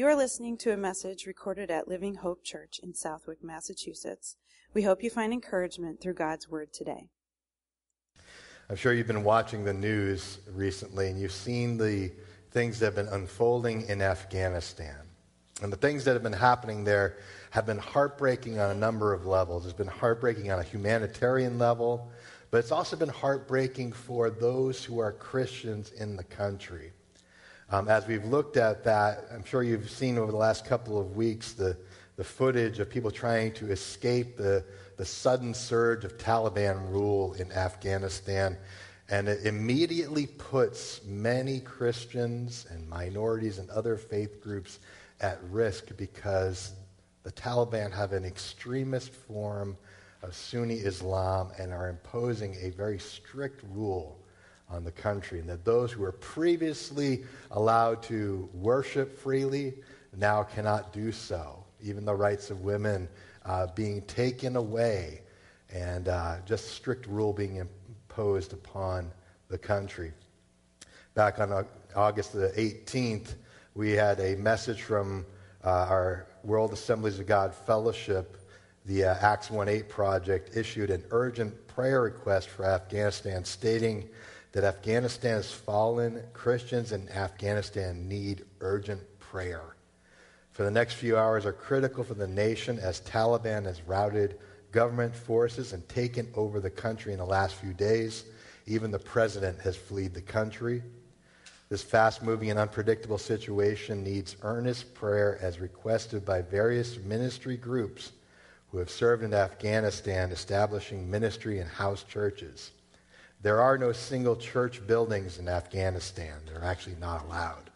You are listening to a message recorded at Living Hope Church in Southwick, Massachusetts. We hope you find encouragement through God's Word today. I'm sure you've been watching the news recently and you've seen the things that have been unfolding in Afghanistan. And the things that have been happening there have been heartbreaking on a number of levels. It's been heartbreaking on a humanitarian level, but it's also been heartbreaking for those who are Christians in the country. Um, as we've looked at that, I'm sure you've seen over the last couple of weeks the, the footage of people trying to escape the, the sudden surge of Taliban rule in Afghanistan. And it immediately puts many Christians and minorities and other faith groups at risk because the Taliban have an extremist form of Sunni Islam and are imposing a very strict rule on the country, and that those who were previously allowed to worship freely now cannot do so. Even the rights of women uh, being taken away, and uh, just strict rule being imposed upon the country. Back on August the 18th, we had a message from uh, our World Assemblies of God Fellowship, the uh, Acts 1 8 project, issued an urgent prayer request for Afghanistan, stating that Afghanistan's fallen Christians in Afghanistan need urgent prayer. For the next few hours are critical for the nation as Taliban has routed government forces and taken over the country in the last few days. Even the president has fled the country. This fast moving and unpredictable situation needs earnest prayer as requested by various ministry groups who have served in Afghanistan, establishing ministry and house churches. There are no single church buildings in Afghanistan. They're actually not allowed.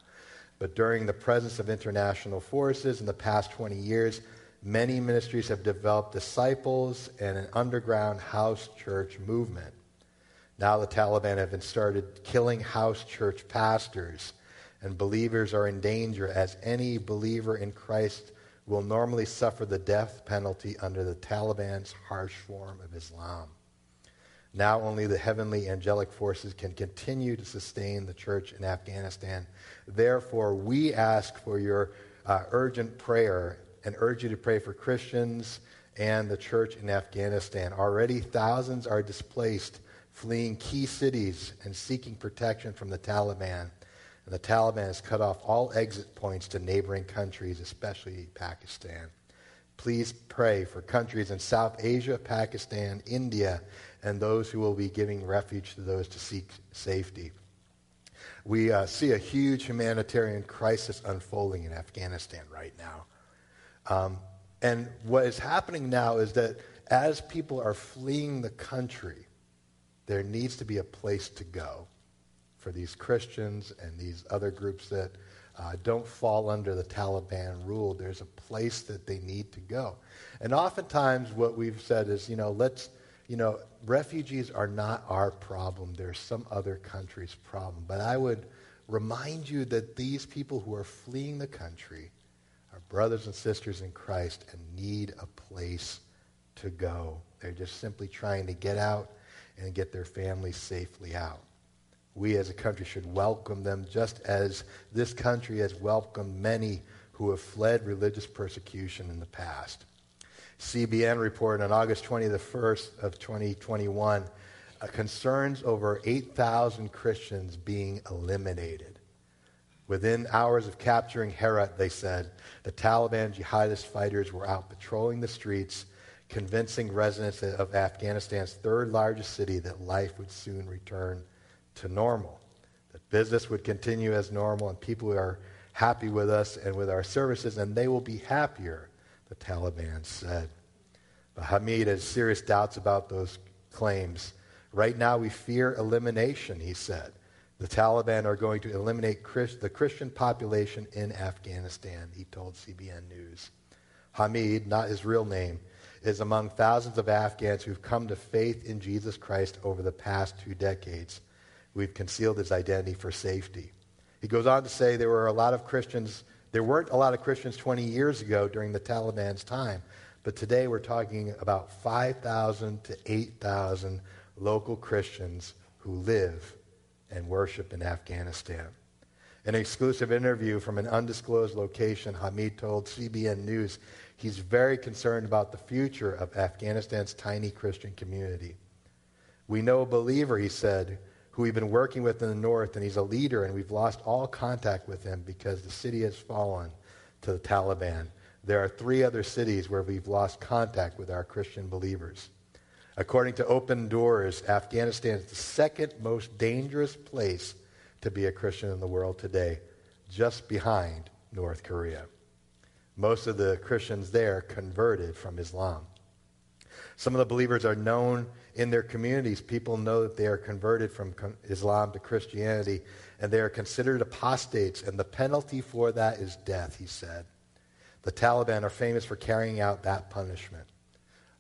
But during the presence of international forces in the past 20 years, many ministries have developed disciples and an underground house church movement. Now the Taliban have started killing house church pastors, and believers are in danger as any believer in Christ will normally suffer the death penalty under the Taliban's harsh form of Islam. Now only the heavenly angelic forces can continue to sustain the church in Afghanistan. Therefore, we ask for your uh, urgent prayer and urge you to pray for Christians and the church in Afghanistan. Already, thousands are displaced, fleeing key cities and seeking protection from the Taliban. And the Taliban has cut off all exit points to neighboring countries, especially Pakistan. Please pray for countries in South Asia, Pakistan, India, and those who will be giving refuge to those to seek safety. We uh, see a huge humanitarian crisis unfolding in Afghanistan right now. Um, and what is happening now is that as people are fleeing the country, there needs to be a place to go for these Christians and these other groups that uh, don't fall under the Taliban rule. There's a place that they need to go. And oftentimes, what we've said is, you know, let's you know, refugees are not our problem. They're some other country's problem. But I would remind you that these people who are fleeing the country are brothers and sisters in Christ and need a place to go. They're just simply trying to get out and get their families safely out. We as a country should welcome them just as this country has welcomed many who have fled religious persecution in the past. CBN reported on August 21st of 2021 uh, concerns over 8,000 Christians being eliminated. Within hours of capturing Herat, they said, the Taliban jihadist fighters were out patrolling the streets, convincing residents of Afghanistan's third largest city that life would soon return to normal, that business would continue as normal, and people are happy with us and with our services, and they will be happier the Taliban said. But Hamid has serious doubts about those claims. Right now, we fear elimination, he said. The Taliban are going to eliminate the Christian population in Afghanistan, he told CBN News. Hamid, not his real name, is among thousands of Afghans who've come to faith in Jesus Christ over the past two decades. We've concealed his identity for safety. He goes on to say there were a lot of Christians there weren't a lot of Christians 20 years ago during the Taliban's time, but today we're talking about 5,000 to 8,000 local Christians who live and worship in Afghanistan. In an exclusive interview from an undisclosed location, Hamid told CBN News he's very concerned about the future of Afghanistan's tiny Christian community. We know a believer, he said, who we've been working with in the north, and he's a leader, and we've lost all contact with him because the city has fallen to the Taliban. There are three other cities where we've lost contact with our Christian believers. According to Open Doors, Afghanistan is the second most dangerous place to be a Christian in the world today, just behind North Korea. Most of the Christians there converted from Islam. Some of the believers are known in their communities. People know that they are converted from Islam to Christianity, and they are considered apostates, and the penalty for that is death, he said. The Taliban are famous for carrying out that punishment.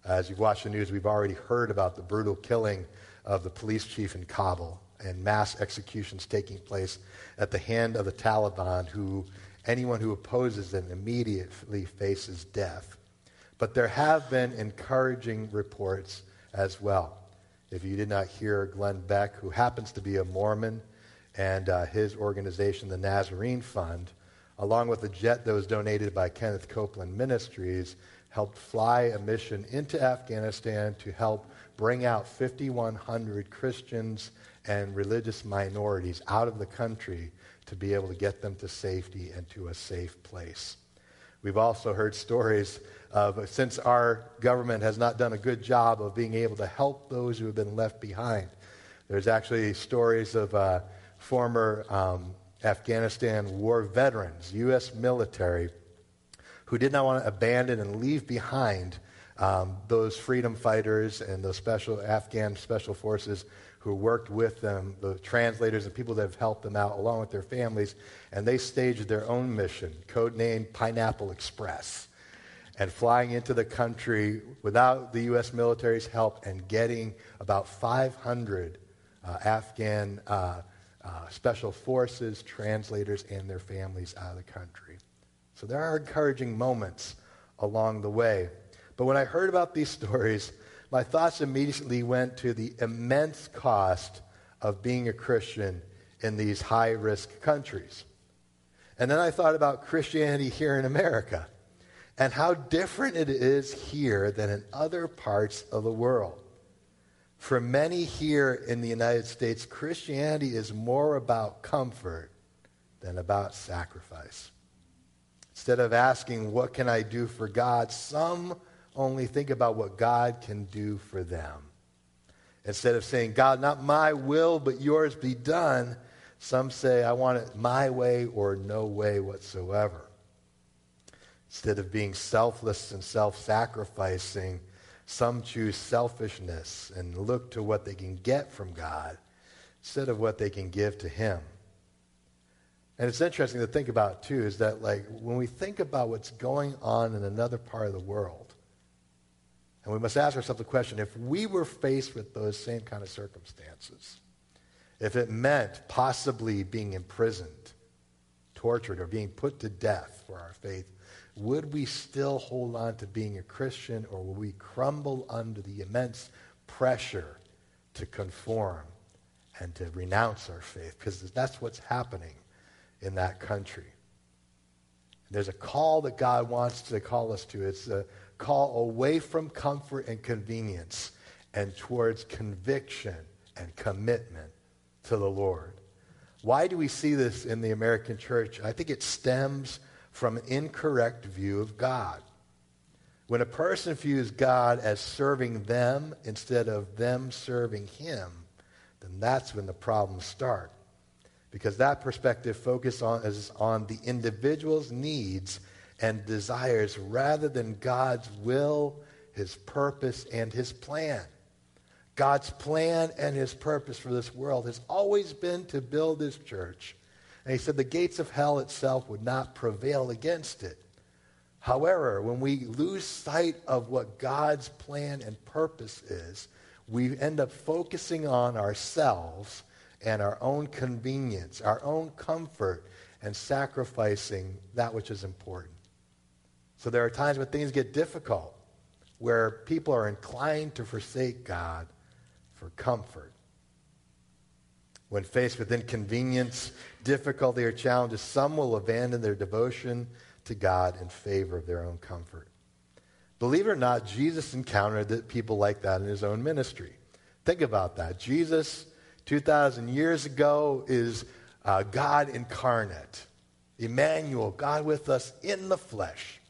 As you've watched the news, we've already heard about the brutal killing of the police chief in Kabul and mass executions taking place at the hand of the Taliban, who anyone who opposes them immediately faces death. But there have been encouraging reports as well. If you did not hear Glenn Beck, who happens to be a Mormon, and uh, his organization, the Nazarene Fund, along with a jet that was donated by Kenneth Copeland Ministries, helped fly a mission into Afghanistan to help bring out 5,100 Christians and religious minorities out of the country to be able to get them to safety and to a safe place. We've also heard stories of since our government has not done a good job of being able to help those who have been left behind. There's actually stories of uh, former um, Afghanistan war veterans, U.S. military, who did not want to abandon and leave behind um, those freedom fighters and those special Afghan special forces who worked with them, the translators and people that have helped them out, along with their families, and they staged their own mission, codenamed Pineapple Express, and flying into the country without the U.S. military's help and getting about 500 uh, Afghan uh, uh, special forces, translators, and their families out of the country. So there are encouraging moments along the way. But when I heard about these stories, my thoughts immediately went to the immense cost of being a Christian in these high risk countries. And then I thought about Christianity here in America and how different it is here than in other parts of the world. For many here in the United States, Christianity is more about comfort than about sacrifice. Instead of asking, What can I do for God? some only think about what God can do for them. Instead of saying, God, not my will, but yours be done, some say, I want it my way or no way whatsoever. Instead of being selfless and self sacrificing, some choose selfishness and look to what they can get from God instead of what they can give to Him. And it's interesting to think about, too, is that, like, when we think about what's going on in another part of the world, and we must ask ourselves the question if we were faced with those same kind of circumstances, if it meant possibly being imprisoned, tortured, or being put to death for our faith, would we still hold on to being a Christian or will we crumble under the immense pressure to conform and to renounce our faith? Because that's what's happening in that country. There's a call that God wants to call us to. It's a call away from comfort and convenience and towards conviction and commitment to the Lord. Why do we see this in the American church? I think it stems from an incorrect view of God. When a person views God as serving them instead of them serving him, then that's when the problems start. Because that perspective focuses on, on the individual's needs and desires rather than God's will, his purpose, and his plan. God's plan and his purpose for this world has always been to build his church. And he said the gates of hell itself would not prevail against it. However, when we lose sight of what God's plan and purpose is, we end up focusing on ourselves and our own convenience, our own comfort, and sacrificing that which is important. So there are times when things get difficult, where people are inclined to forsake God for comfort. When faced with inconvenience, difficulty, or challenges, some will abandon their devotion to God in favor of their own comfort. Believe it or not, Jesus encountered people like that in his own ministry. Think about that. Jesus, 2,000 years ago, is uh, God incarnate. Emmanuel, God with us in the flesh,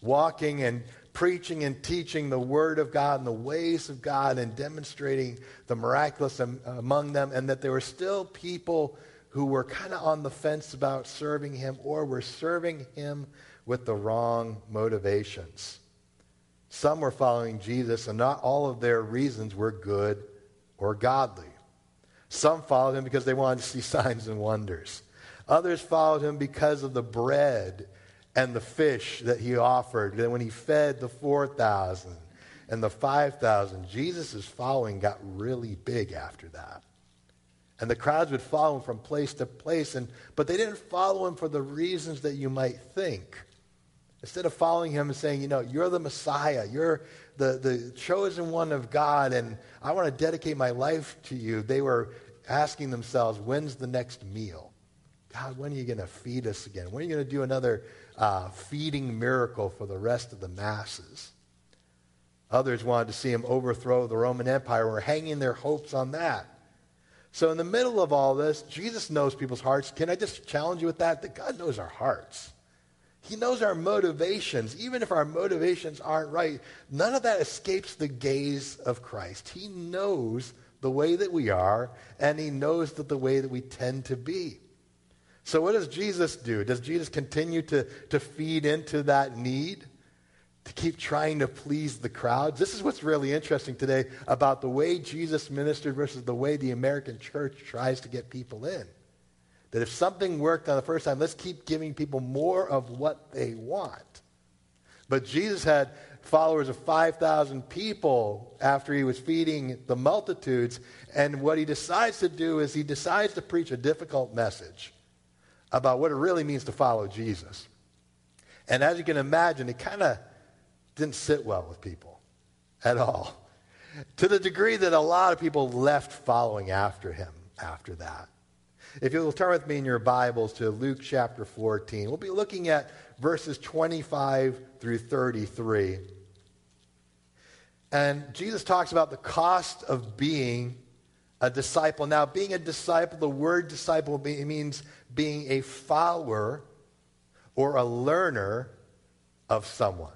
walking and preaching and teaching the Word of God and the ways of God and demonstrating the miraculous among them, and that there were still people who were kind of on the fence about serving Him or were serving Him with the wrong motivations. Some were following Jesus, and not all of their reasons were good or godly. Some followed him because they wanted to see signs and wonders. Others followed him because of the bread and the fish that he offered. Then when he fed the 4,000 and the 5,000, Jesus' following got really big after that. And the crowds would follow him from place to place, and, but they didn't follow him for the reasons that you might think. Instead of following him and saying, you know, you're the Messiah, you're the, the chosen one of God, and I want to dedicate my life to you, they were asking themselves, when's the next meal? God, when are you going to feed us again? When are you going to do another uh, feeding miracle for the rest of the masses? Others wanted to see him overthrow the Roman Empire, were hanging their hopes on that. So, in the middle of all this, Jesus knows people's hearts. Can I just challenge you with that? That God knows our hearts. He knows our motivations. Even if our motivations aren't right, none of that escapes the gaze of Christ. He knows the way that we are, and He knows that the way that we tend to be. So, what does Jesus do? Does Jesus continue to, to feed into that need? To keep trying to please the crowds? This is what's really interesting today about the way Jesus ministered versus the way the American church tries to get people in. That if something worked on the first time, let's keep giving people more of what they want. But Jesus had followers of 5,000 people after he was feeding the multitudes. And what he decides to do is he decides to preach a difficult message about what it really means to follow Jesus. And as you can imagine, it kind of didn't sit well with people at all. To the degree that a lot of people left following after him after that. If you'll turn with me in your Bibles to Luke chapter 14, we'll be looking at verses 25 through 33. And Jesus talks about the cost of being a disciple. Now, being a disciple, the word disciple means being a follower or a learner of someone.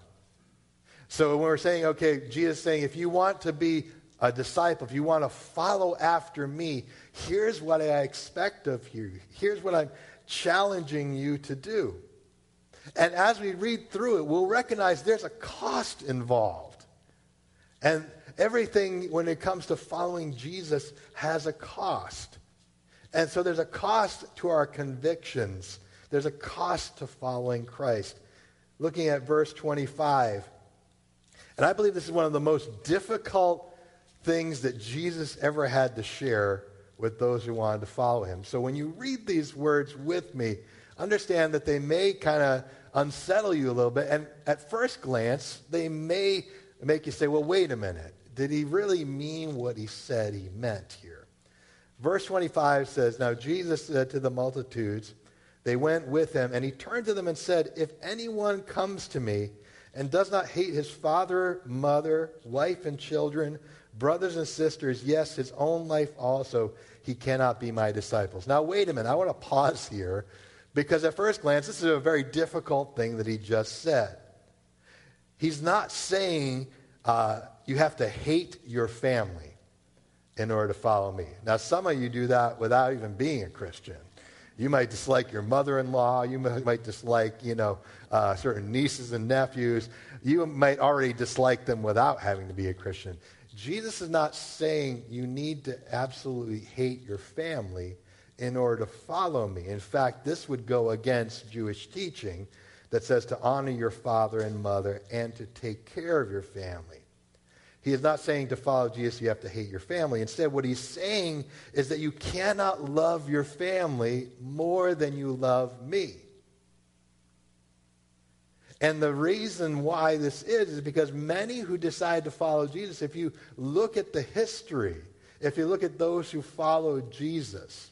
So when we're saying, okay, Jesus saying, if you want to be a disciple, if you want to follow after me, here's what I expect of you. Here's what I'm challenging you to do. And as we read through it, we'll recognize there's a cost involved. And everything, when it comes to following Jesus, has a cost. And so there's a cost to our convictions, there's a cost to following Christ. Looking at verse 25. And I believe this is one of the most difficult things that Jesus ever had to share with those who wanted to follow him. So when you read these words with me, understand that they may kind of unsettle you a little bit. And at first glance, they may make you say, well, wait a minute. Did he really mean what he said he meant here? Verse 25 says, Now Jesus said to the multitudes, they went with him, and he turned to them and said, If anyone comes to me and does not hate his father, mother, wife, and children, brothers and sisters, yes, his own life also, he cannot be my disciples. Now, wait a minute. I want to pause here because at first glance, this is a very difficult thing that he just said. He's not saying uh, you have to hate your family in order to follow me. Now, some of you do that without even being a Christian. You might dislike your mother-in-law. You might dislike, you know, uh, certain nieces and nephews. You might already dislike them without having to be a Christian. Jesus is not saying you need to absolutely hate your family in order to follow me. In fact, this would go against Jewish teaching that says to honor your father and mother and to take care of your family. He is not saying to follow Jesus you have to hate your family. Instead, what he's saying is that you cannot love your family more than you love me. And the reason why this is, is because many who decide to follow Jesus, if you look at the history, If you look at those who followed Jesus,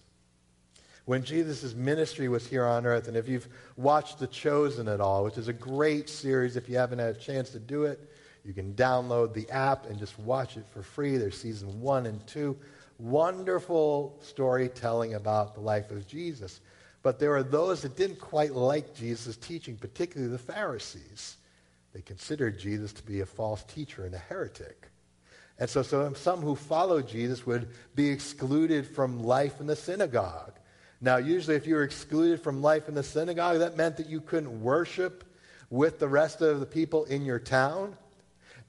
when Jesus' ministry was here on earth, and if you've watched The Chosen at all, which is a great series, if you haven't had a chance to do it, you can download the app and just watch it for free. There's season one and two. Wonderful storytelling about the life of Jesus. But there are those that didn't quite like Jesus' teaching, particularly the Pharisees. They considered Jesus to be a false teacher and a heretic. And so, so some who followed Jesus would be excluded from life in the synagogue. Now, usually, if you were excluded from life in the synagogue, that meant that you couldn't worship with the rest of the people in your town.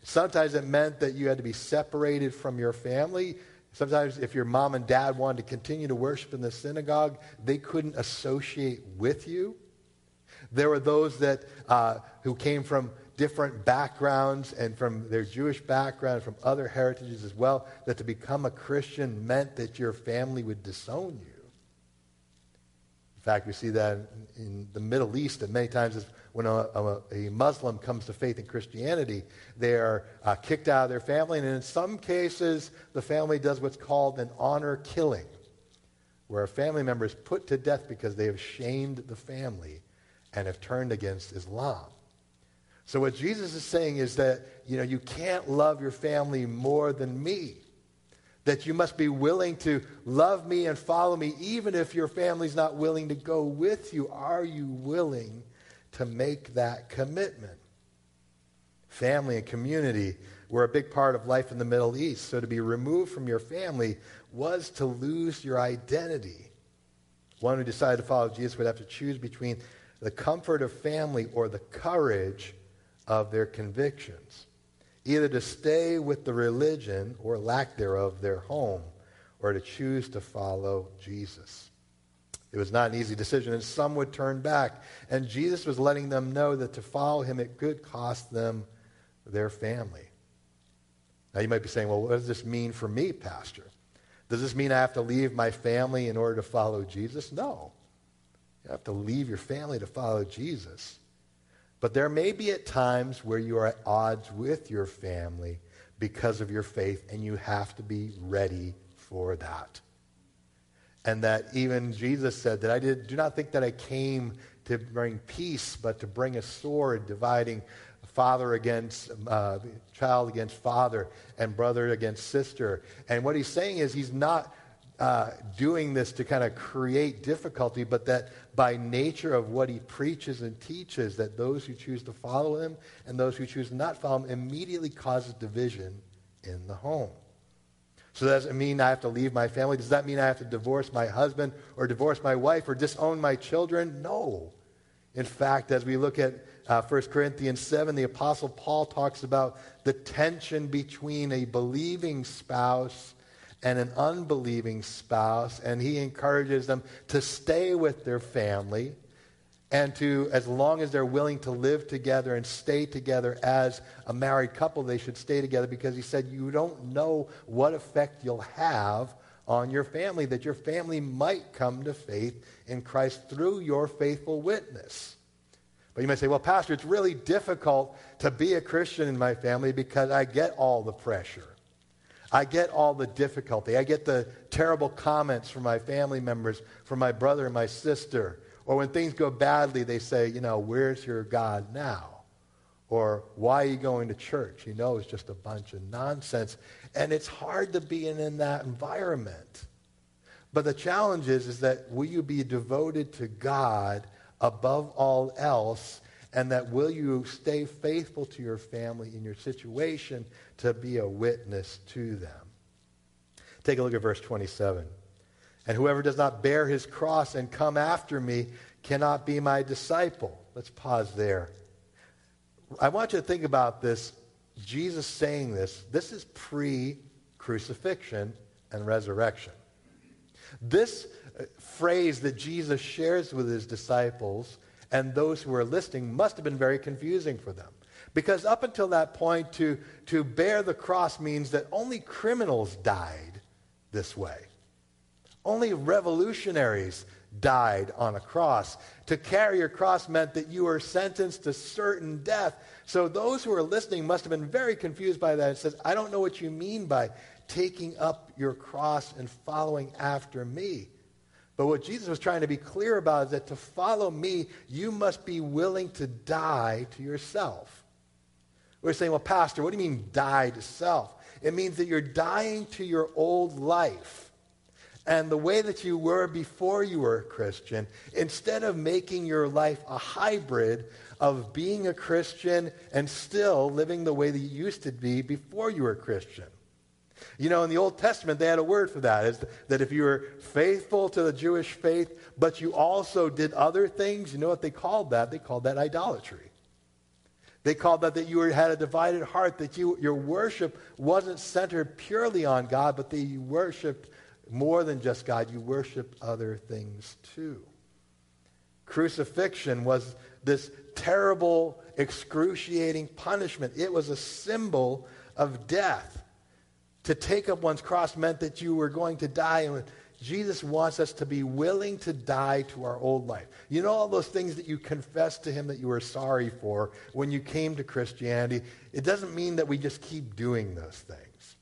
Sometimes it meant that you had to be separated from your family. Sometimes, if your mom and dad wanted to continue to worship in the synagogue, they couldn't associate with you. There were those that uh, who came from different backgrounds and from their Jewish background, from other heritages as well, that to become a Christian meant that your family would disown you. In fact, we see that in the Middle East, and many times when a, a, a, Muslim comes to faith in Christianity, they are uh, kicked out of their family, and in some cases, the family does what's called an honor killing, where a family member is put to death because they have shamed the family and have turned against Islam. So what Jesus is saying is that, you know, you can't love your family more than me that you must be willing to love me and follow me, even if your family's not willing to go with you. Are you willing to make that commitment? Family and community were a big part of life in the Middle East. So to be removed from your family was to lose your identity. One who decided to follow Jesus would have to choose between the comfort of family or the courage of their convictions either to stay with the religion or lack thereof their home, or to choose to follow Jesus. It was not an easy decision, and some would turn back. And Jesus was letting them know that to follow him, it could cost them their family. Now, you might be saying, well, what does this mean for me, Pastor? Does this mean I have to leave my family in order to follow Jesus? No. You have to leave your family to follow Jesus. But there may be at times where you are at odds with your family because of your faith, and you have to be ready for that. And that even Jesus said that I did, do not think that I came to bring peace, but to bring a sword dividing father against uh, child against father and brother against sister. And what he's saying is he's not uh, doing this to kind of create difficulty, but that by nature of what he preaches and teaches, that those who choose to follow him and those who choose not to follow him immediately causes division in the home. So does it mean I have to leave my family? Does that mean I have to divorce my husband or divorce my wife or disown my children? No. In fact, as we look at uh, 1 Corinthians 7, the Apostle Paul talks about the tension between a believing spouse and an unbelieving spouse, and he encourages them to stay with their family and to, as long as they're willing to live together and stay together as a married couple, they should stay together because he said, You don't know what effect you'll have on your family, that your family might come to faith in Christ through your faithful witness. But you might say, Well, Pastor, it's really difficult to be a Christian in my family because I get all the pressure. I get all the difficulty. I get the terrible comments from my family members, from my brother and my sister. Or when things go badly, they say, you know, where's your God now? Or why are you going to church? You know, it's just a bunch of nonsense. And it's hard to be in, in that environment. But the challenge is, is that will you be devoted to God above all else and that will you stay faithful to your family in your situation to be a witness to them. Take a look at verse 27. And whoever does not bear his cross and come after me cannot be my disciple. Let's pause there. I want you to think about this. Jesus saying this, this is pre crucifixion and resurrection. This uh, phrase that Jesus shares with his disciples and those who were listening must have been very confusing for them. Because up until that point, to, to bear the cross means that only criminals died this way. Only revolutionaries died on a cross. To carry your cross meant that you were sentenced to certain death. So those who were listening must have been very confused by that It says, I don't know what you mean by taking up your cross and following after me. But what Jesus was trying to be clear about is that to follow me, you must be willing to die to yourself. We're saying, well, Pastor, what do you mean die to self? It means that you're dying to your old life and the way that you were before you were a Christian, instead of making your life a hybrid of being a Christian and still living the way that you used to be before you were a Christian. You know, in the Old Testament, they had a word for that, is that if you were faithful to the Jewish faith, but you also did other things, you know what they called that? They called that idolatry. They called that that you had a divided heart, that you, your worship wasn't centered purely on God, but that you worshiped more than just God, you worshiped other things too. Crucifixion was this terrible, excruciating punishment. It was a symbol of death. To take up one's cross meant that you were going to die. And Jesus wants us to be willing to die to our old life. You know all those things that you confessed to him that you were sorry for when you came to Christianity? It doesn't mean that we just keep doing those things.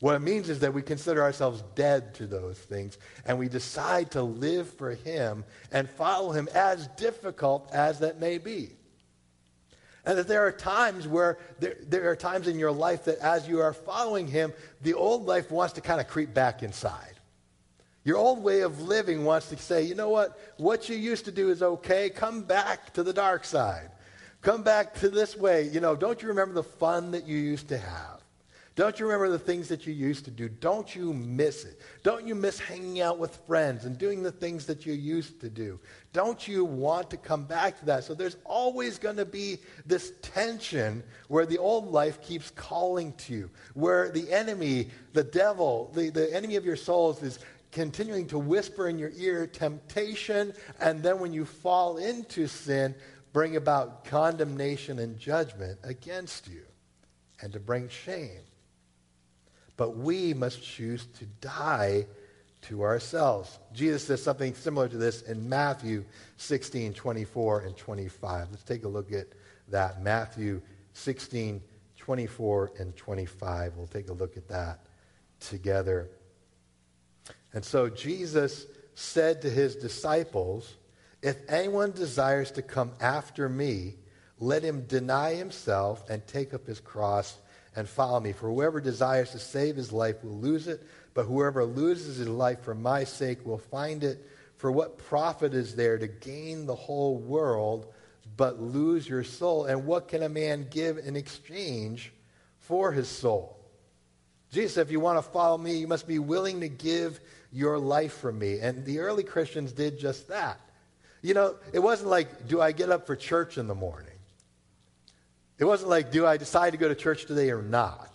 What it means is that we consider ourselves dead to those things and we decide to live for him and follow him as difficult as that may be. And that there are times where there, there are times in your life that as you are following him, the old life wants to kind of creep back inside. Your old way of living wants to say, you know what? What you used to do is okay. Come back to the dark side. Come back to this way. You know, don't you remember the fun that you used to have? Don't you remember the things that you used to do? Don't you miss it? Don't you miss hanging out with friends and doing the things that you used to do? Don't you want to come back to that? So there's always going to be this tension where the old life keeps calling to you, where the enemy, the devil, the, the enemy of your souls is continuing to whisper in your ear temptation, and then when you fall into sin, bring about condemnation and judgment against you and to bring shame. But we must choose to die to ourselves. Jesus says something similar to this in Matthew 16, 24, and 25. Let's take a look at that. Matthew 16, 24, and 25. We'll take a look at that together. And so Jesus said to his disciples, If anyone desires to come after me, let him deny himself and take up his cross and follow me. For whoever desires to save his life will lose it, but whoever loses his life for my sake will find it. For what profit is there to gain the whole world but lose your soul? And what can a man give in exchange for his soul? Jesus said, if you want to follow me, you must be willing to give your life for me. And the early Christians did just that. You know, it wasn't like, do I get up for church in the morning? It wasn't like, do I decide to go to church today or not?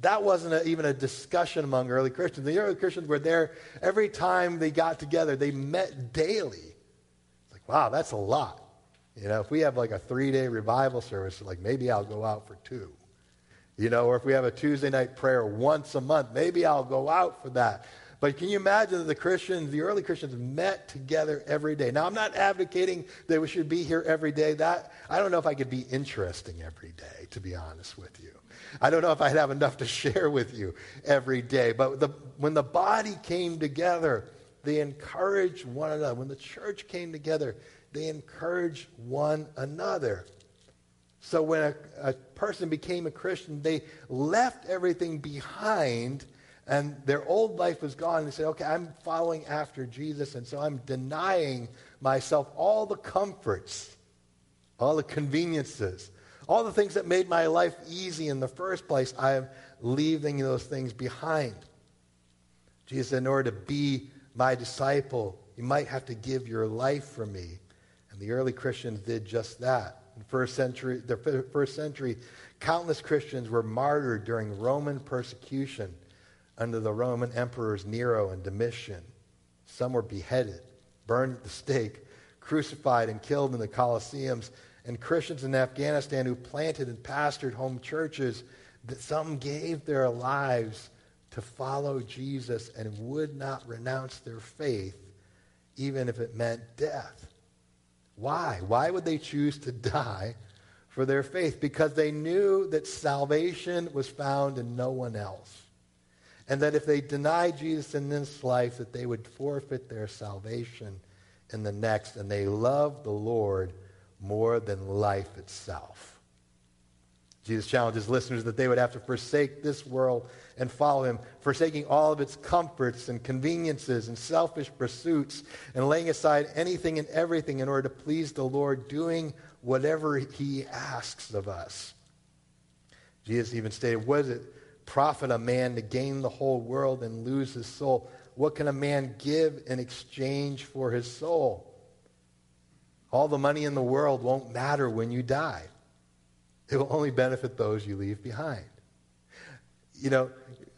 That wasn't a, even a discussion among early Christians. The early Christians were there every time they got together. They met daily. It's like, wow, that's a lot. You know, if we have like a three day revival service, like maybe I'll go out for two. You know, or if we have a Tuesday night prayer once a month, maybe I'll go out for that. But can you imagine that the Christians, the early Christians, met together every day? Now, I'm not advocating that we should be here every day. That I don't know if I could be interesting every day, to be honest with you. I don't know if I'd have enough to share with you every day. But the, when the body came together, they encouraged one another. When the church came together, they encouraged one another. So when a, a person became a Christian, they left everything behind and their old life was gone. They said, okay, I'm following after Jesus, and so I'm denying myself all the comforts, all the conveniences, all the things that made my life easy in the first place. I am leaving those things behind. Jesus said, in order to be my disciple, you might have to give your life for me. And the early Christians did just that. In first century, the first century, countless Christians were martyred during Roman persecution under the Roman emperors Nero and Domitian. Some were beheaded, burned at the stake, crucified, and killed in the Colosseums. And Christians in Afghanistan who planted and pastored home churches, that some gave their lives to follow Jesus and would not renounce their faith, even if it meant death. Why? Why would they choose to die for their faith? Because they knew that salvation was found in no one else. And that if they deny Jesus in this life, that they would forfeit their salvation in the next, and they love the Lord more than life itself. Jesus challenges listeners that they would have to forsake this world and follow him, forsaking all of its comforts and conveniences and selfish pursuits, and laying aside anything and everything in order to please the Lord, doing whatever he asks of us. Jesus even stated, What does it profit a man to gain the whole world and lose his soul? What can a man give in exchange for his soul? All the money in the world won't matter when you die. It will only benefit those you leave behind. You know,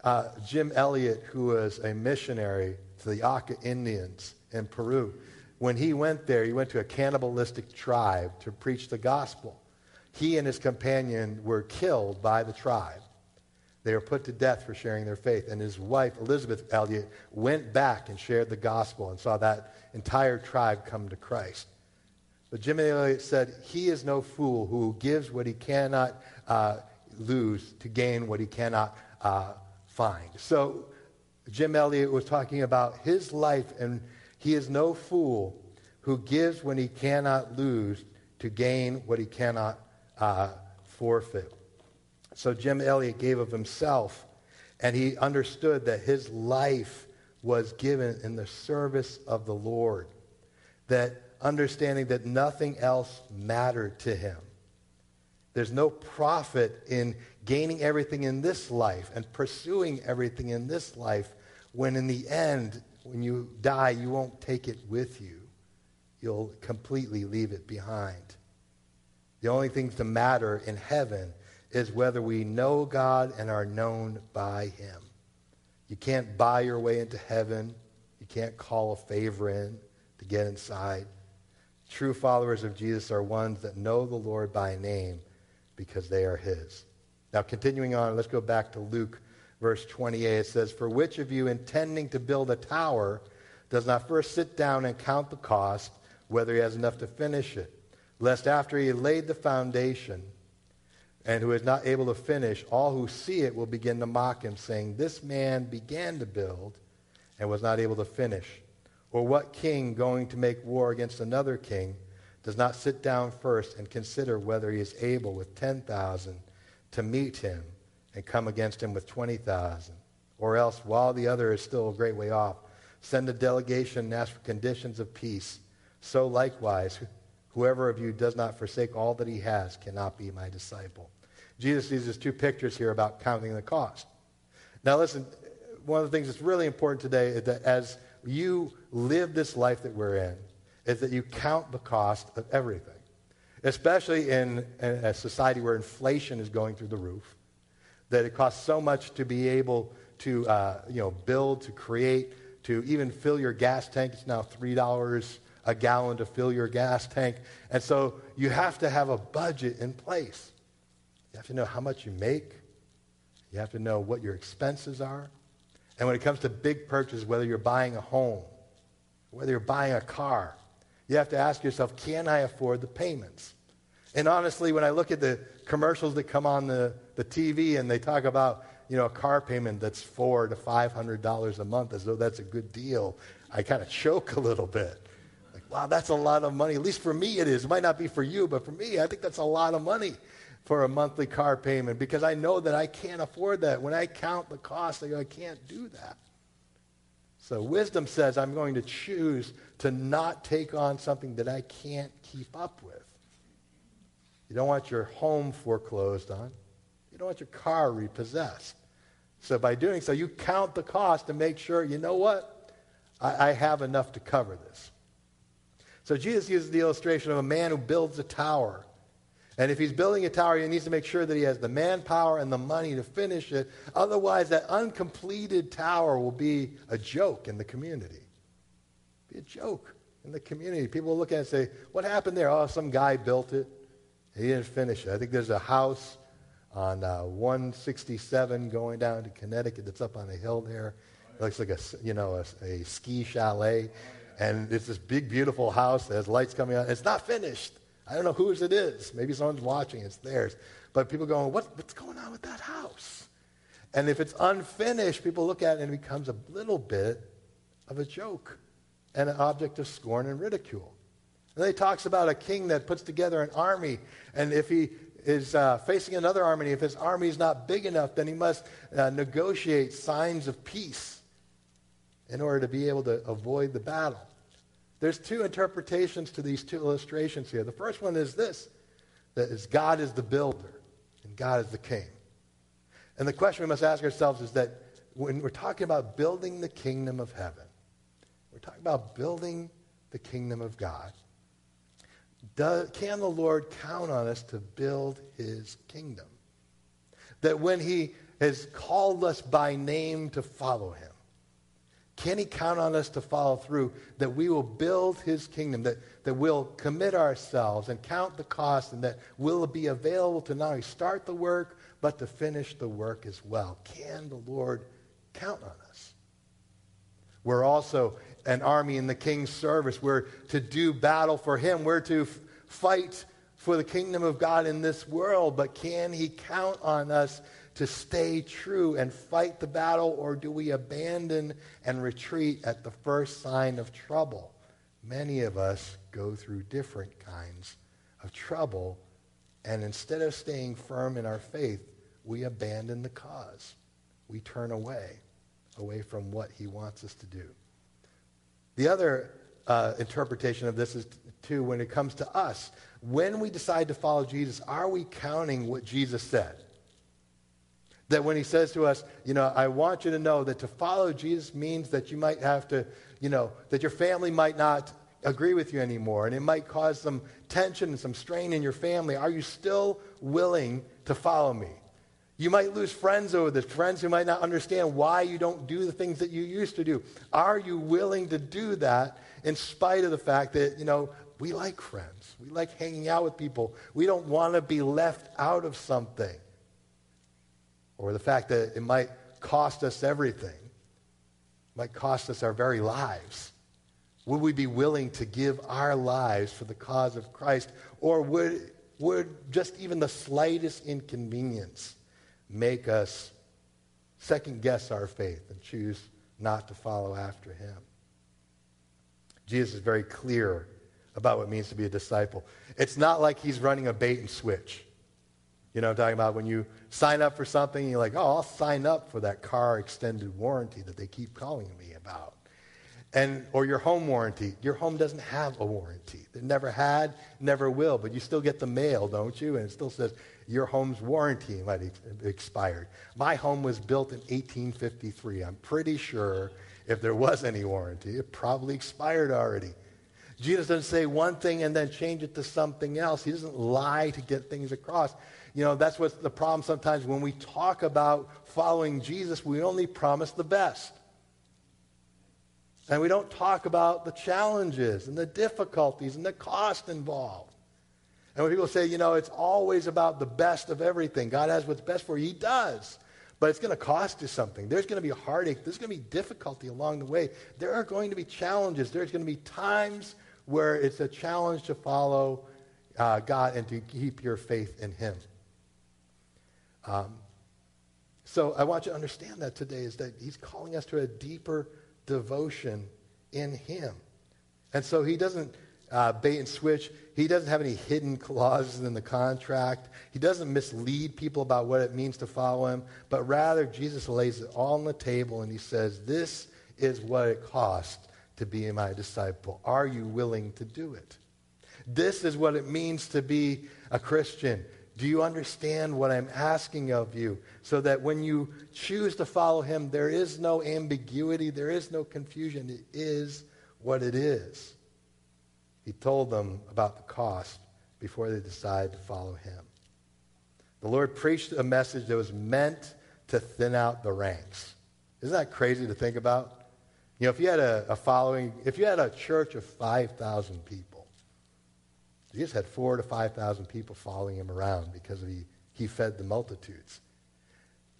uh, Jim Elliot, who was a missionary to the Auca Indians in Peru, when he went there, he went to a cannibalistic tribe to preach the gospel. He and his companion were killed by the tribe. They were put to death for sharing their faith. And his wife, Elizabeth Elliot, went back and shared the gospel and saw that entire tribe come to Christ. But Jim Elliot said, He is no fool who gives what he cannot uh, lose to gain what he cannot uh, find. So Jim Elliot was talking about his life, and he is no fool who gives when he cannot lose to gain what he cannot uh, forfeit. So Jim Elliot gave of himself, and he understood that his life was given in the service of the Lord. That understanding that nothing else mattered to him. There's no profit in gaining everything in this life and pursuing everything in this life when in the end, when you die, you won't take it with you. You'll completely leave it behind. The only things that matter in heaven is whether we know God and are known by Him. You can't buy your way into heaven. You can't call a favor in to get inside. True followers of Jesus are ones that know the Lord by name because they are His. Now, continuing on, let's go back to Luke, verse 28. It says, For which of you intending to build a tower does not first sit down and count the cost, whether he has enough to finish it? Lest after he laid the foundation, and who is not able to finish, all who see it will begin to mock him, saying, This man began to build and was not able to finish. Or what king going to make war against another king does not sit down first and consider whether he is able with 10,000 to meet him and come against him with 20,000? Or else, while the other is still a great way off, send a delegation and ask for conditions of peace. So likewise, whoever of you does not forsake all that he has cannot be my disciple. Jesus uses two pictures here about counting the cost. Now, listen, one of the things that's really important today is that as you live this life that we're in, is that you count the cost of everything, especially in a society where inflation is going through the roof, that it costs so much to be able to uh, you know, build, to create, to even fill your gas tank. It's now $3 a gallon to fill your gas tank. And so you have to have a budget in place. You have to know how much you make. You have to know what your expenses are. And when it comes to big purchases, whether you're buying a home, whether you're buying a car, you have to ask yourself, can I afford the payments? And honestly, when I look at the commercials that come on the, the TV and they talk about, you know, a car payment that's four to five hundred dollars a month as though that's a good deal, I kind of choke a little bit. Wow, that's a lot of money. At least for me it is. It might not be for you, but for me, I think that's a lot of money for a monthly car payment because I know that I can't afford that. When I count the cost, I go, I can't do that. So wisdom says I'm going to choose to not take on something that I can't keep up with. You don't want your home foreclosed on. You don't want your car repossessed. So by doing so, you count the cost to make sure, you know what? I, I have enough to cover this. So Jesus uses the illustration of a man who builds a tower. And if he's building a tower, he needs to make sure that he has the manpower and the money to finish it. Otherwise, that uncompleted tower will be a joke in the community. Be a joke in the community. People will look at it and say, What happened there? Oh, some guy built it. He didn't finish it. I think there's a house on uh, 167 going down to Connecticut that's up on a hill there. It looks like a, you know, a, a ski chalet. And it's this big, beautiful house that has lights coming out. It's not finished. I don't know whose it is. Maybe someone's watching. It's theirs. But people going, what, what's going on with that house? And if it's unfinished, people look at it and it becomes a little bit of a joke and an object of scorn and ridicule. And then he talks about a king that puts together an army, and if he is uh, facing another army, if his army is not big enough, then he must uh, negotiate signs of peace in order to be able to avoid the battle. There's two interpretations to these two illustrations here. The first one is this that is God is the builder and God is the king. And the question we must ask ourselves is that when we're talking about building the kingdom of heaven, we're talking about building the kingdom of God. Does, can the Lord count on us to build his kingdom? That when he has called us by name to follow him, can he count on us to follow through that we will build his kingdom, that, that we'll commit ourselves and count the cost, and that we'll be available to not only start the work, but to finish the work as well? Can the Lord count on us? We're also an army in the king's service. We're to do battle for him. We're to f- fight for the kingdom of God in this world. But can he count on us to stay true and fight the battle, or do we abandon and retreat at the first sign of trouble? Many of us go through different kinds of trouble, and instead of staying firm in our faith, we abandon the cause. We turn away, away from what he wants us to do. The other uh, interpretation of this is, too, when it comes to us. When we decide to follow Jesus, are we counting what Jesus said? That when he says to us, you know, I want you to know that to follow Jesus means that you might have to, you know, that your family might not agree with you anymore and it might cause some tension and some strain in your family. Are you still willing to follow me? You might lose friends over this, friends who might not understand why you don't do the things that you used to do. Are you willing to do that in spite of the fact that, you know, we like friends. We like hanging out with people. We don't want to be left out of something or the fact that it might cost us everything, might cost us our very lives. Would we be willing to give our lives for the cause of Christ? Or would, would just even the slightest inconvenience make us second guess our faith and choose not to follow after him? Jesus is very clear about what it means to be a disciple. It's not like he's running a bait and switch. You know I'm talking about? When you sign up for something, you're like, oh, I'll sign up for that car extended warranty that they keep calling me about. And, or your home warranty. Your home doesn't have a warranty. It never had, never will, but you still get the mail, don't you? And it still says your home's warranty might expired. My home was built in 1853. I'm pretty sure if there was any warranty, it probably expired already. Jesus doesn't say one thing and then change it to something else. He doesn't lie to get things across. You know, that's what's the problem sometimes when we talk about following Jesus, we only promise the best. And we don't talk about the challenges and the difficulties and the cost involved. And when people say, you know, it's always about the best of everything, God has what's best for you, He does. But it's going to cost you something. There's going to be heartache. There's going to be difficulty along the way. There are going to be challenges. There's going to be times where it's a challenge to follow uh, God and to keep your faith in Him. Um, so I want you to understand that today is that He's calling us to a deeper devotion in Him. And so He doesn't uh, bait and switch. He doesn't have any hidden clauses in the contract. He doesn't mislead people about what it means to follow Him. But rather, Jesus lays it all on the table and He says, This is what it costs to be my disciple. Are you willing to do it? This is what it means to be a Christian. Do you understand what I'm asking of you? So that when you choose to follow him, there is no ambiguity, there is no confusion. It is what it is. He told them about the cost before they decided to follow him. The Lord preached a message that was meant to thin out the ranks. Isn't that crazy to think about? You know, if you had a, a following, if you had a church of 5,000 people, he just had four to 5,000 people following him around because he, he fed the multitudes.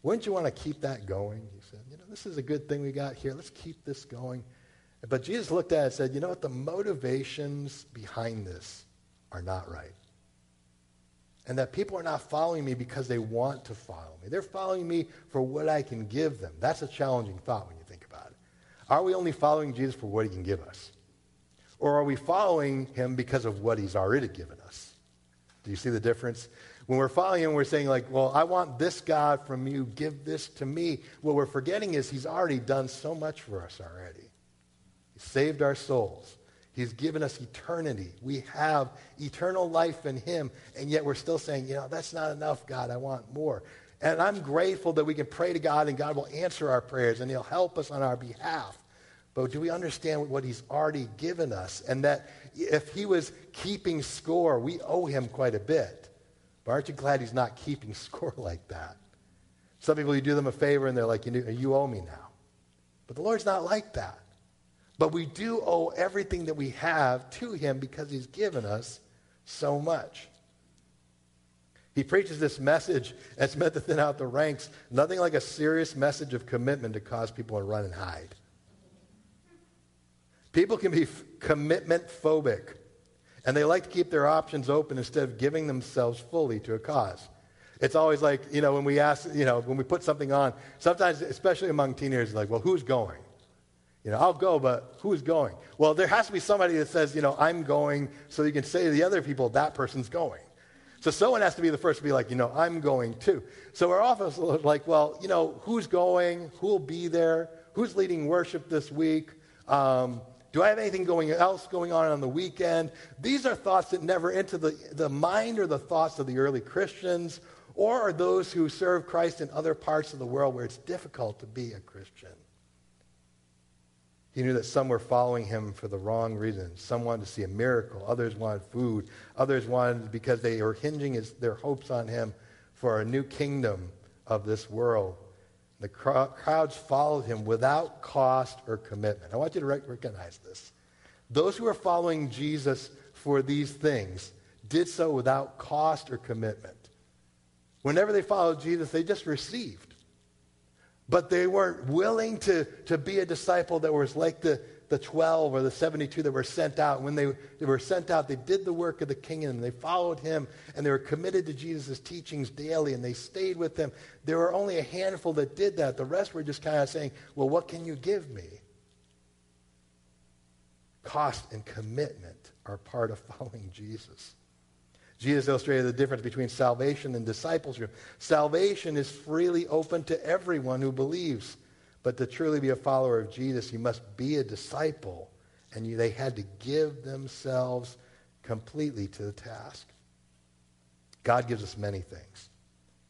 Wouldn't you want to keep that going? He said, you know, this is a good thing we got here. Let's keep this going. But Jesus looked at it and said, you know what? The motivations behind this are not right. And that people are not following me because they want to follow me. They're following me for what I can give them. That's a challenging thought when you think about it. Are we only following Jesus for what he can give us? Or are we following him because of what he's already given us? Do you see the difference? When we're following him, we're saying, like, well, I want this God from you. Give this to me. What we're forgetting is he's already done so much for us already. He saved our souls. He's given us eternity. We have eternal life in Him, and yet we're still saying, you know, that's not enough, God. I want more. And I'm grateful that we can pray to God and God will answer our prayers and He'll help us on our behalf. But do we understand what He's already given us? And that if He was keeping score, we owe Him quite a bit. But aren't you glad He's not keeping score like that? Some people, you do them a favor and they're like, you, owe me now. But the Lord's not like that. But we do owe everything that we have to him because he's given us so much. He preaches this message that's meant to thin out the ranks, nothing like a serious message of commitment to cause people to run and hide. People can be f- commitment phobic, and they like to keep their options open instead of giving themselves fully to a cause. It's always like, you know, when we ask, you know, when we put something on, sometimes, especially among teenagers, like, well, who's going? You know, I'll go, but who's going? Well, there has to be somebody that says, you know, I'm going, so you can say to the other people, that person's going. So someone has to be the first to be like, you know, I'm going too. So we're often like, well, you know, who's going? Who'll be there? Who's leading worship this week? Um, do I have anything going else going on on the weekend? These are thoughts that never enter the, the mind or the thoughts of the early Christians or those who serve Christ in other parts of the world where it's difficult to be a Christian. He knew that some were following him for the wrong reasons. Some wanted to see a miracle. Others wanted food. Others wanted because they were hinging his, their hopes on him for a new kingdom of this world. The crowds followed him without cost or commitment. I want you to recognize this. Those who are following Jesus for these things did so without cost or commitment. Whenever they followed Jesus, they just received. But they weren't willing to, to be a disciple that was like the, the 12 or the 72 that were sent out. When they, they were sent out, they did the work of the kingdom. They followed him and they were committed to Jesus' teachings daily and they stayed with him. There were only a handful that did that. The rest were just kind of saying, Well, what can you give me? Cost and commitment are part of following Jesus. Jesus illustrated the difference between salvation and discipleship. Salvation is freely open to everyone who believes. But to truly be a follower of Jesus, you must be a disciple. And you, they had to give themselves completely to the task. God gives us many things.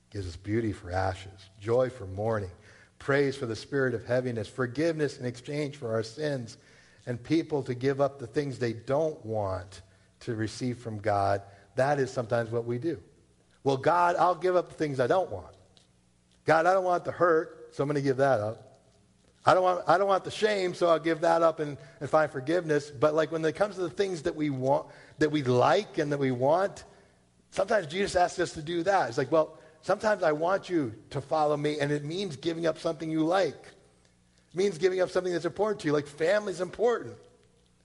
He gives us beauty for ashes, joy for mourning, praise for the spirit of heaviness, forgiveness in exchange for our sins, and people to give up the things they don't want to receive from God that is sometimes what we do. Well, God, I'll give up the things I don't want. God, I don't want the hurt, so I'm going to give that up. I don't want, I don't want the shame, so I'll give that up and, and find forgiveness. But like when it comes to the things that we want, that we like and that we want, sometimes Jesus asks us to do that. It's like, well, sometimes I want you to follow me, and it means giving up something you like. It means giving up something that's important to you, like family's important.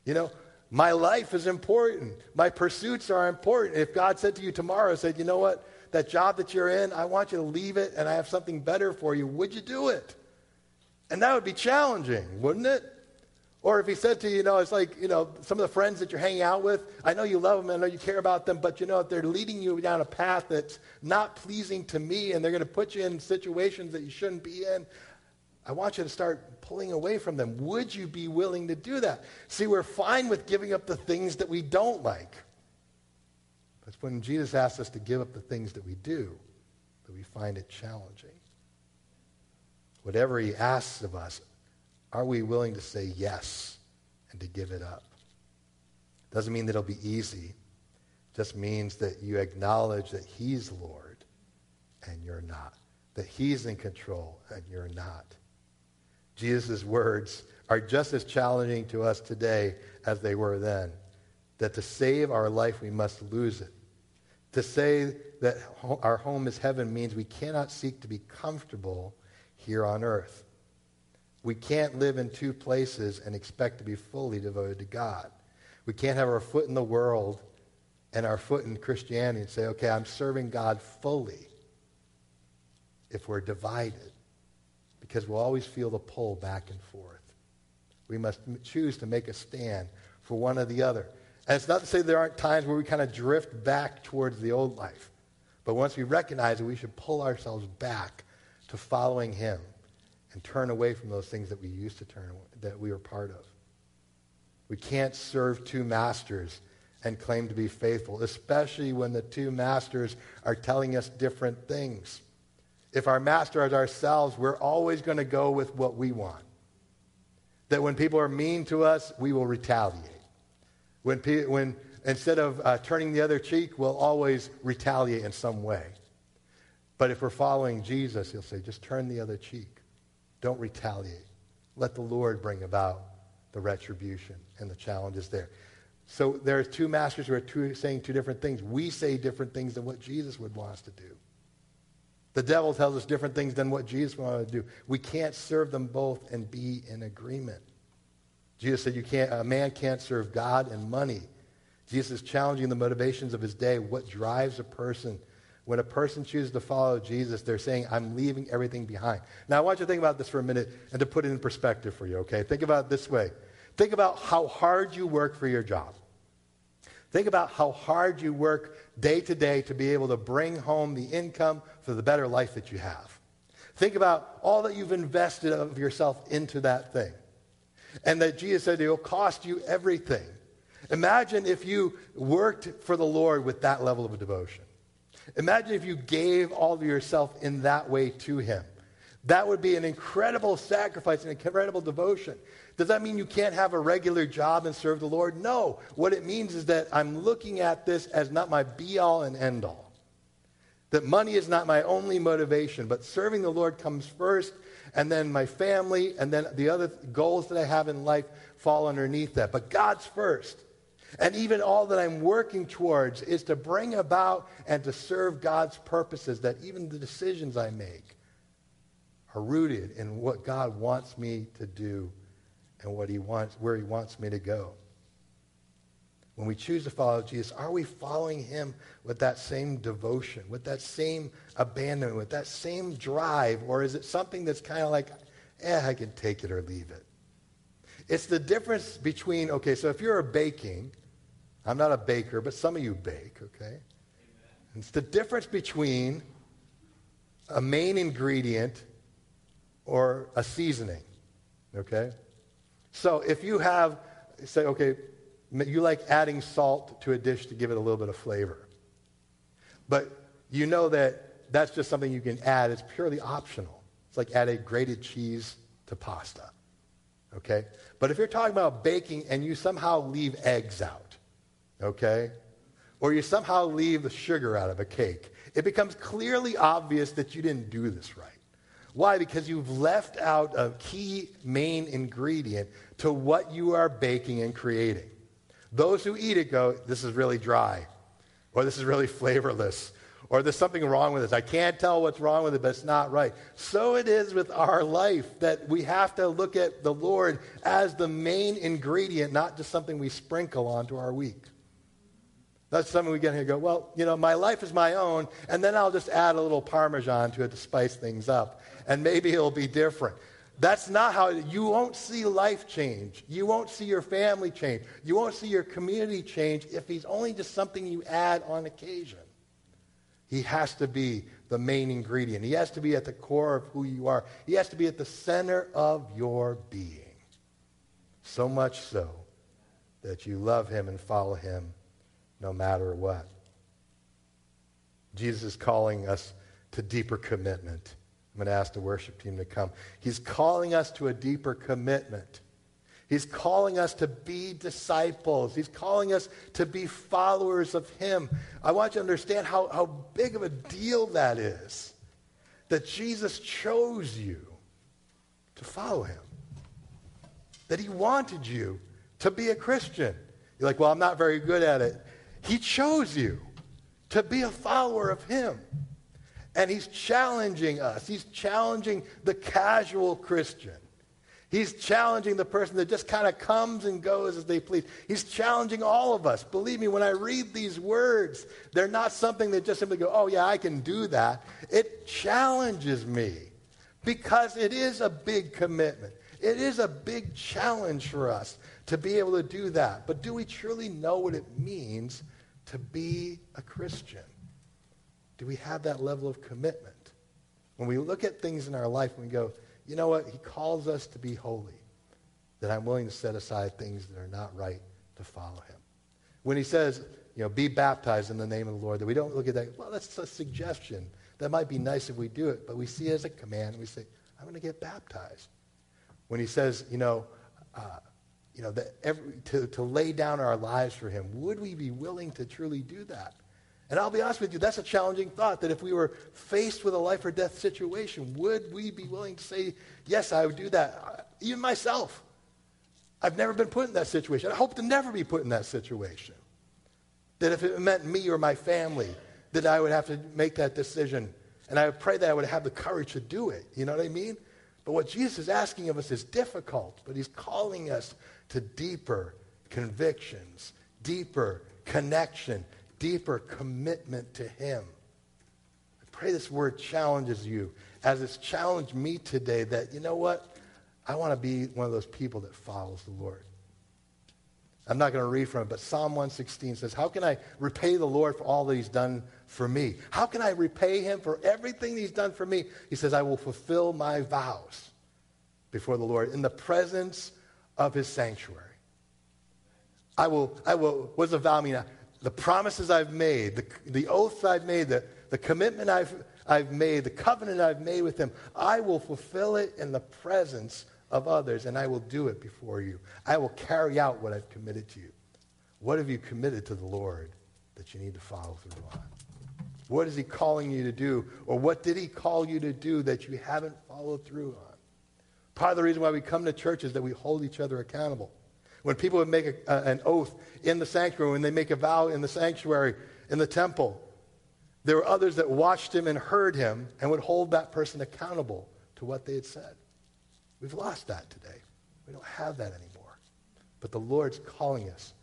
You know, my life is important. My pursuits are important. If God said to you tomorrow, said, you know what, that job that you're in, I want you to leave it and I have something better for you, would you do it? And that would be challenging, wouldn't it? Or if he said to you, you know, it's like, you know, some of the friends that you're hanging out with, I know you love them, I know you care about them, but you know, if they're leading you down a path that's not pleasing to me and they're going to put you in situations that you shouldn't be in, I want you to start pulling away from them. Would you be willing to do that? See, we're fine with giving up the things that we don't like. That's when Jesus asks us to give up the things that we do, that we find it challenging. Whatever he asks of us, are we willing to say yes and to give it up? Doesn't mean that it'll be easy. Just means that you acknowledge that he's Lord and you're not. That he's in control and you're not. Jesus' words are just as challenging to us today as they were then. That to save our life, we must lose it. To say that our home is heaven means we cannot seek to be comfortable here on earth. We can't live in two places and expect to be fully devoted to God. We can't have our foot in the world and our foot in Christianity and say, okay, I'm serving God fully if we're divided because we'll always feel the pull back and forth. We must choose to make a stand for one or the other. And it's not to say there aren't times where we kind of drift back towards the old life. But once we recognize it, we should pull ourselves back to following Him and turn away from those things that we used to turn that we were part of. We can't serve two masters and claim to be faithful, especially when the two masters are telling us different things. If our master is ourselves, we're always going to go with what we want. That when people are mean to us, we will retaliate. When, pe- when instead of uh, turning the other cheek, we'll always retaliate in some way. But if we're following Jesus, he'll say, just turn the other cheek. Don't retaliate. Let the Lord bring about the retribution and the challenges there. So there are two masters who are two, saying two different things. We say different things than what Jesus would want us to do. The devil tells us different things than what Jesus would wanted to do. We can't serve them both and be in agreement. Jesus said you can't, a man can't serve God and money. Jesus is challenging the motivations of his day. What drives a person? When a person chooses to follow Jesus, they're saying, I'm leaving everything behind. Now, I want you to think about this for a minute and to put it in perspective for you, okay? Think about it this way. Think about how hard you work for your job. Think about how hard you work day to day to be able to bring home the income for the better life that you have. Think about all that you've invested of yourself into that thing. And that Jesus said it will cost you everything. Imagine if you worked for the Lord with that level of devotion. Imagine if you gave all of yourself in that way to Him. That would be an incredible sacrifice, an incredible devotion. Does that mean you can't have a regular job and serve the Lord? No. What it means is that I'm looking at this as not my be all and end all. That money is not my only motivation, but serving the Lord comes first, and then my family, and then the other goals that I have in life fall underneath that. But God's first. And even all that I'm working towards is to bring about and to serve God's purposes, that even the decisions I make are rooted in what God wants me to do and what he wants, where he wants me to go. When we choose to follow Jesus, are we following him with that same devotion, with that same abandonment, with that same drive, or is it something that's kind of like, eh, I can take it or leave it? It's the difference between, okay, so if you're baking, I'm not a baker, but some of you bake, okay? Amen. It's the difference between a main ingredient or a seasoning, okay? So if you have, say, okay, you like adding salt to a dish to give it a little bit of flavor. But you know that that's just something you can add. It's purely optional. It's like adding grated cheese to pasta. Okay? But if you're talking about baking and you somehow leave eggs out, okay? Or you somehow leave the sugar out of a cake, it becomes clearly obvious that you didn't do this right. Why? Because you've left out a key main ingredient to what you are baking and creating. Those who eat it go, this is really dry, or this is really flavorless, or there's something wrong with this. I can't tell what's wrong with it, but it's not right. So it is with our life that we have to look at the Lord as the main ingredient, not just something we sprinkle onto our week. That's something we get here go, well, you know, my life is my own, and then I'll just add a little Parmesan to it to spice things up, and maybe it'll be different. That's not how, you won't see life change. You won't see your family change. You won't see your community change if he's only just something you add on occasion. He has to be the main ingredient. He has to be at the core of who you are. He has to be at the center of your being. So much so that you love him and follow him no matter what. Jesus is calling us to deeper commitment. I'm going to ask the worship team to come. He's calling us to a deeper commitment. He's calling us to be disciples. He's calling us to be followers of Him. I want you to understand how, how big of a deal that is. That Jesus chose you to follow Him. That He wanted you to be a Christian. You're like, well, I'm not very good at it. He chose you to be a follower of Him. And he's challenging us. He's challenging the casual Christian. He's challenging the person that just kind of comes and goes as they please. He's challenging all of us. Believe me, when I read these words, they're not something that just simply go, oh, yeah, I can do that. It challenges me because it is a big commitment. It is a big challenge for us to be able to do that. But do we truly know what it means to be a Christian? Do we have that level of commitment? When we look at things in our life and we go, you know what? He calls us to be holy. That I'm willing to set aside things that are not right to follow him. When he says, you know, be baptized in the name of the Lord, that we don't look at that, well, that's a suggestion. That might be nice if we do it, but we see it as a command and we say, I'm going to get baptized. When he says, you know, uh, you know, every, to, to lay down our lives for him, would we be willing to truly do that? And I'll be honest with you, that's a challenging thought that if we were faced with a life or death situation, would we be willing to say, yes, I would do that? Even myself. I've never been put in that situation. I hope to never be put in that situation. That if it meant me or my family, that I would have to make that decision. And I pray that I would have the courage to do it. You know what I mean? But what Jesus is asking of us is difficult, but he's calling us to deeper convictions, deeper connection, deeper commitment to Him. I pray this word challenges you as it's challenged me today that, you know what? I want to be one of those people that follows the Lord. I'm not going to read from it, but Psalm 116 says, How can I repay the Lord for all that He's done for me? How can I repay Him for everything He's done for me? He says, I will fulfill my vows before the Lord in the presence of His sanctuary. I will, I will, what does a vow mean? the promises I've made, the, the oaths I've made, the, the commitment I've, I've made, the covenant I've made with him, I will fulfill it in the presence of others, and I will do it before you. I will carry out what I've committed to you. What have you committed to the Lord that you need to follow through on? What is he calling you to do? Or what did he call you to do that you haven't followed through on? Part of the reason why we come to church is that we hold each other accountable. When people would make a, uh, an oath in the sanctuary, when they make a vow in the sanctuary, in the temple, there were others that watched him and heard him and would hold that person accountable to what they had said. We've lost that today. We don't have that anymore. But the Lord's calling us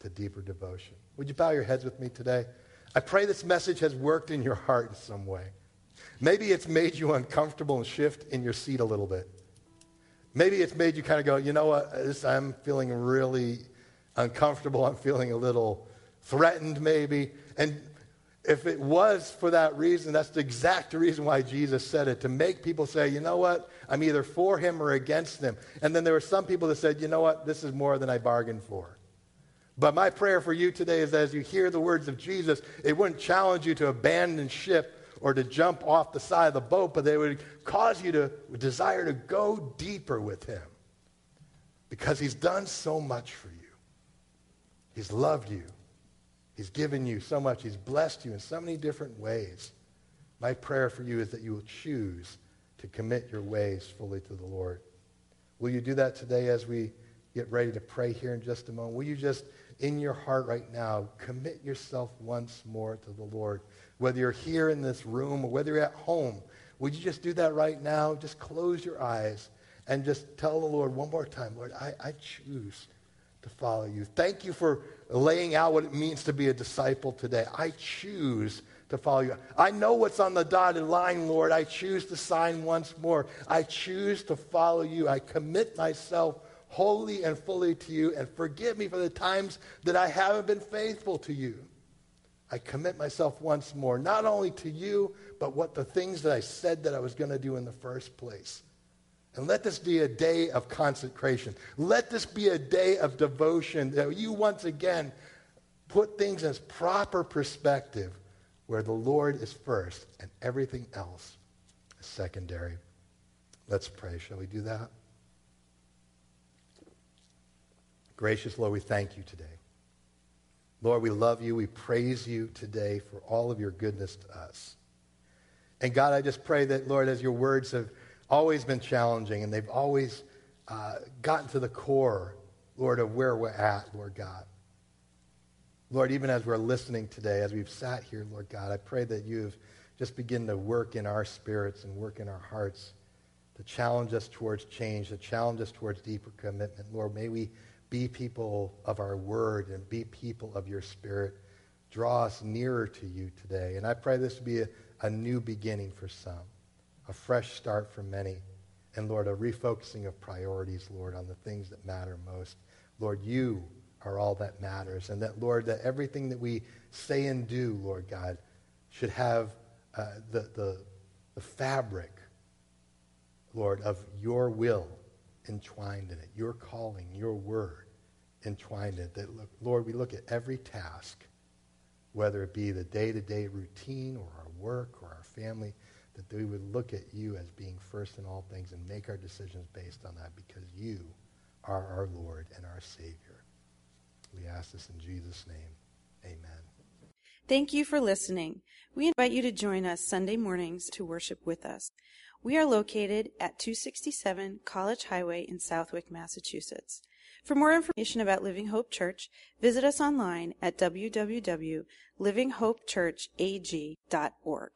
to deeper devotion. Would you bow your heads with me today? I pray this message has worked in your heart in some way. Maybe it's made you uncomfortable and shift in your seat a little bit. Maybe it's made you kind of go, you know what, this, I'm feeling really uncomfortable. I'm feeling a little threatened, maybe. And if it was for that reason, that's the exact reason why Jesus said it to make people say, you know what, I'm either for him or against him. And then there were some people that said, you know what, this is more than I bargained for. But my prayer for you today is as you hear the words of Jesus, it wouldn't challenge you to abandon ship or to jump off the side of the boat, but they would cause you to desire to go deeper with him because he's done so much for you. He's loved you. He's given you so much. He's blessed you in so many different ways. My prayer for you is that you will choose to commit your ways fully to the Lord. Will you do that today as we get ready to pray here in just a moment? Will you just, in your heart right now, commit yourself once more to the Lord? Whether you're here in this room or whether you're at home, would you just do that right now? Just close your eyes and just tell the Lord one more time, Lord, I, I choose to follow you. Thank you for laying out what it means to be a disciple today. I choose to follow you. I know what's on the dotted line, Lord. I choose to sign once more. I choose to follow you. I commit myself wholly and fully to you and forgive me for the times that I haven't been faithful to you. I commit myself once more, not only to you, but what the things that I said that I was going to do in the first place. And let this be a day of consecration. Let this be a day of devotion that you once again put things in proper perspective where the Lord is first and everything else is secondary. Let's pray. Shall we do that? Gracious Lord, we thank you today. Lord, we love you. We praise you today for all of your goodness to us. And God, I just pray that, Lord, as your words have always been challenging and they've always uh, gotten to the core, Lord, of where we're at, Lord God. Lord, even as we're listening today, as we've sat here, Lord God, I pray that you've just begin to work in our spirits and work in our hearts to challenge us towards change, to challenge us towards deeper commitment. Lord, may we be people of our word and be people of your spirit. Draw us nearer to you today. And I pray this would be a, a new beginning for some, a fresh start for many. And Lord, a refocusing of priorities, Lord, on the things that matter most. Lord, you are all that matters. And that, Lord, that everything that we say and do, Lord God, should have uh, the, the, the fabric, Lord, of your will entwined in it, your calling, your word entwined in it. That, Lord, we look at every task, whether it be the day to day routine or our work or our family, that we would look at you as being first in all things and make our decisions based on that because you are our Lord and our Savior. We ask this in Jesus' name. Amen. Thank you for listening. We invite you to join us Sunday mornings to worship with us. We are located at 267 College Highway in Southwick, Massachusetts. For more information about Living Hope Church, visit us online at www.livinghopechurchag.org.